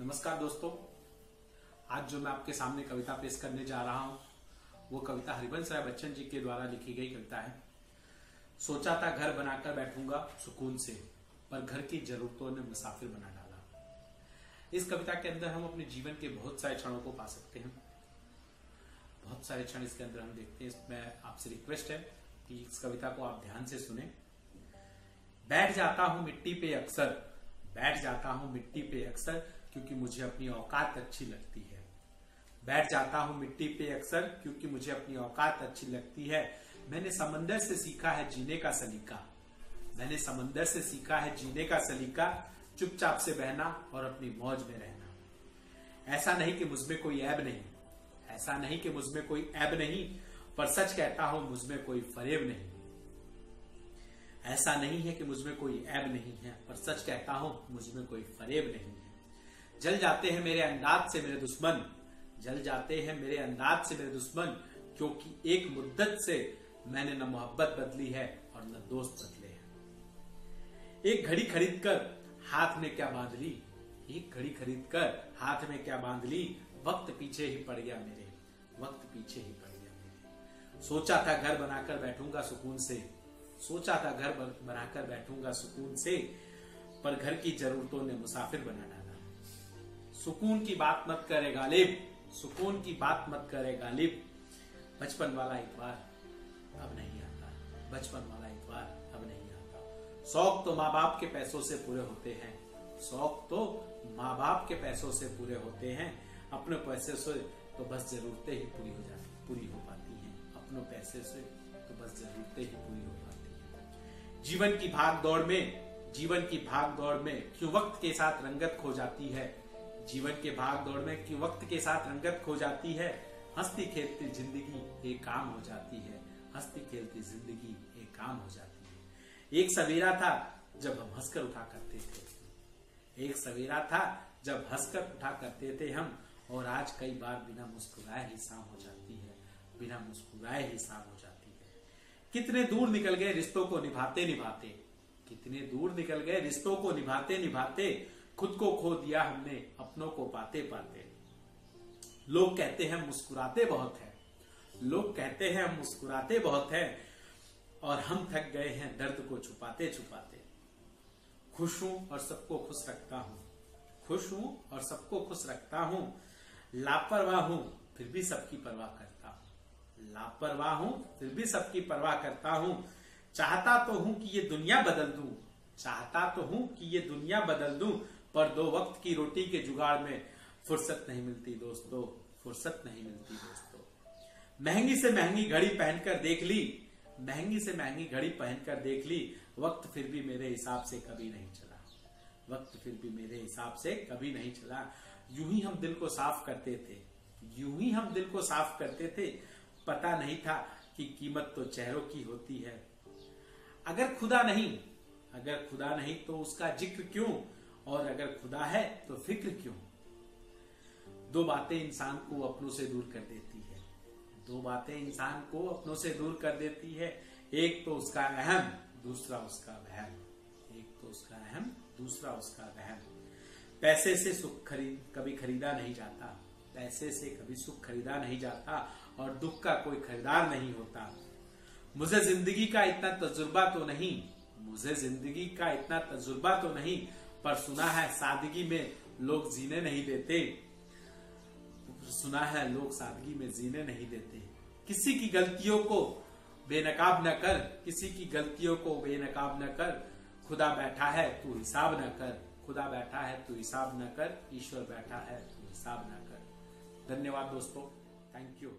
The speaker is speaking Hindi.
नमस्कार दोस्तों। आज जो मैं आपके सामने कविता पेश करने जा रहा हूँ, वो कविता हरिवंश राय बच्चन जी के द्वारा लिखी गई कविता है। सोचा था घर बनाकर बैठूँगा सुकून से, पर घर की जरूरतों ने मुसाफिर बना डाला। इस कविता के अंदर हम अपने जीवन के बहुत सारे क्षणों को पा सकते हैं। बहुत सारे क्षण इसके अंदर हम देखते हैं। इसमें आपसे रिक्वेस्ट है कि इस कविता को आप ध्यान से सुने। बैठ जाता हूँ मिट्टी पे अक्सर, बैठ जाता हूँ मिट्टी पे अक्सर क्योंकि मुझे अपनी औकात अच्छी लगती है। बैठ जाता हूँ मिट्टी पे अक्सर, क्योंकि मुझे अपनी औकात अच्छी लगती है। मैंने समंदर से सीखा है जीने का सलीका। मैंने समंदर से सीखा है जीने का सलीका, चुपचाप से बहना और अपनी मौज में रहना। ऐसा नहीं कि मुझमें कोई ऐब नहीं। ऐसा नहीं कि मुझमें कोई ऐब नहीं, पर सच कहता हूँ, मुझमें कोई फरेब नहीं। ऐसा नहीं है कि मुझमें कोई ऐब नहीं है, पर सच कहता हूँ, मुझमें कोई फरेब नहीं है। जल जाते हैं मेरे अंदाज से मेरे दुश्मन। जल जाते हैं मेरे अंदाज से मेरे दुश्मन, क्योंकि एक मुद्दत से मैंने न मोहब्बत बदली है और न दोस्त बदले हैं। एक घड़ी खरीद कर हाथ में क्या बाँध ली एक घड़ी खरीद कर हाथ में क्या बाँध ली वक्त पीछे ही पड़ गया मेरे, वक्त पीछे ही पड़ गया मेरे। सोचा था घर बनाकर बैठूँगा सुकून से, सोचा था घर बनाकर बैठूँगा सुकून से, पर घर की जरूरतों ने मुसाफिर बना डाला। सुकून की बात मत करे गालिब। सुकून की बात मत करे गालिब। बचपन वाला इतवार अब नहीं आता। बचपन वाला इतवार अब नहीं आता। शौक तो माँ बाप के पैसों से पूरे होते हैं। शौक तो माँ बाप के पैसों से पूरे होते हैं। अपने पैसे से तो बस जरूरतें ही पूरी हो जाती, पूरी हो पाती हैं। अपनों पैसे से तो बस जरूरतें ही पूरी हो पाती हैं। जीवन की भाग दौड़ में, जीवन की भाग दौड़ में क्यों वक्त के साथ रंगत खो जाती है? जीवन के भाग दौड़ में कि वक्त के साथ रंगत खो जाती है। हंसती खेलती ज़िंदगी एक काम हो जाती है। हंसती खेलती ज़िंदगी एक काम हो जाती है। एक सवेरा था जब हम हंसकर उठा करते थे। एक सवेरा था जब हंसकर उठा करते थे हम, और आज कई बार बिना मुस्कुराए ही शाम हो जाती है। बिना मुस्कुराए ही शाम हो जाती है। कितने दूर निकल गए रिश्तों को निभाते निभाते कितने दूर निकल गए रिश्तों को निभाते निभाते खुद को खो दिया हमने, अपनों को पाते पाते। लोग कहते हैं मुस्कुराते बहुत है। लोग कहते हैं हम मुस्कुराते बहुत है और हम थक गए हैं, दर्द को छुपाते छुपाते। खुश हूँ और सबको खुश रखता हूँ। खुश हूँ और सबको खुश रखता हूँ। लापरवाह हूँ, फिर भी सबकी परवाह करता हूँ। लापरवाह हूँ, फिर भी सबकी परवाह करता हूँ। चाहता तो हूँ कि ये दुनिया बदल दूँ। चाहता तो हूँ कि ये दुनिया बदल दूँ। पर दो वक्त की रोटी के जुगाड़ में फुर्सत नहीं मिलती, दोस्तों, फुर्सत नहीं मिलती, दोस्तों। महँगी से महँगी घड़ी पहनकर देख ली, महँगी से महँगी घड़ी पहनकर देख ली, वक्त फिर भी मेरे हिसाब से कभी नहीं चला। वक्त फिर भी मेरे हिसाब से कभी नहीं चला। यूँ ही हम दिल को साफ़ करते थे, यूँ ही हम दिल को साफ़ करते थे। पता नहीं था कि कीमत तो चेहरों की होती है। अगर खुदा नहीं, अगर खुदा नहीं तो उसका ज़िक्र क्यों और अगर खुदा है तो फ़िक्र क्यों? दो बातें इंसान को अपनों से दूर कर देती है। दो बातें इंसान को अपनों से दूर कर देती है। एक तो उसका अहम दूसरा उसका वहम। एक तो उसका अहम दूसरा उसका वहम। पैसे से सुख खरीद, कभी खरीदा नहीं जाता। पैसे से कभी सुख खरीदा नहीं जाता और दुख का कोई खरीदार नहीं होता। मुझे ज़िंदगी का इतना तजुर्बा तो नहीं। मुझे ज़िंदगी का इतना तजुर्बा तो नहीं। पर सुना है, सादगी में लोग जीने नहीं देते। सुना है, लोग सादगी में जीने नहीं देते। किसी की गलतियों को बेनकाब न कर, किसी की गलतियों को बेनकाब न कर, खुदा बैठा है तू हिसाब न कर, खुदा बैठा है तू हिसाब न कर, ईश्वर बैठा है तू हिसाब न कर। धन्यवाद दोस्तों थैंक यू